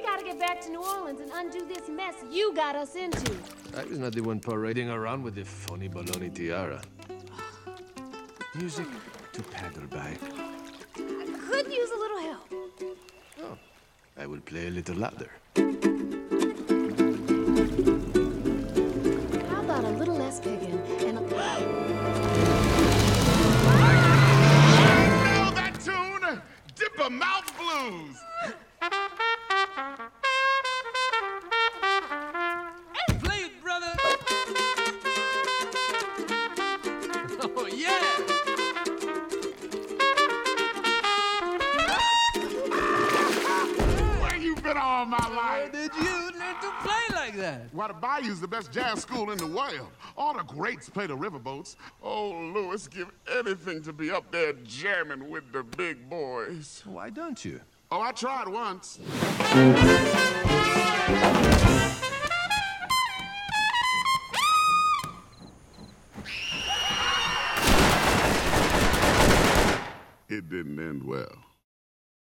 We gotta get back to New Orleans and undo this mess you got us into. I was not the one parading around with the funny baloney tiara. Music to paddle by. I could use a little help. Oh, I will play a little louder. How about a little less pigging and a... know that tune? Dipper Mouth Blues. Play it, brother. Oh, yeah. Where you been all my life? did you learn to play like that? Why, the Bayou's the best jazz school in the world. All the greats play the riverboats. Oh, Louis, give anything to be up there jamming with the big boys. Why don't you? Oh, I tried once. It didn't end well.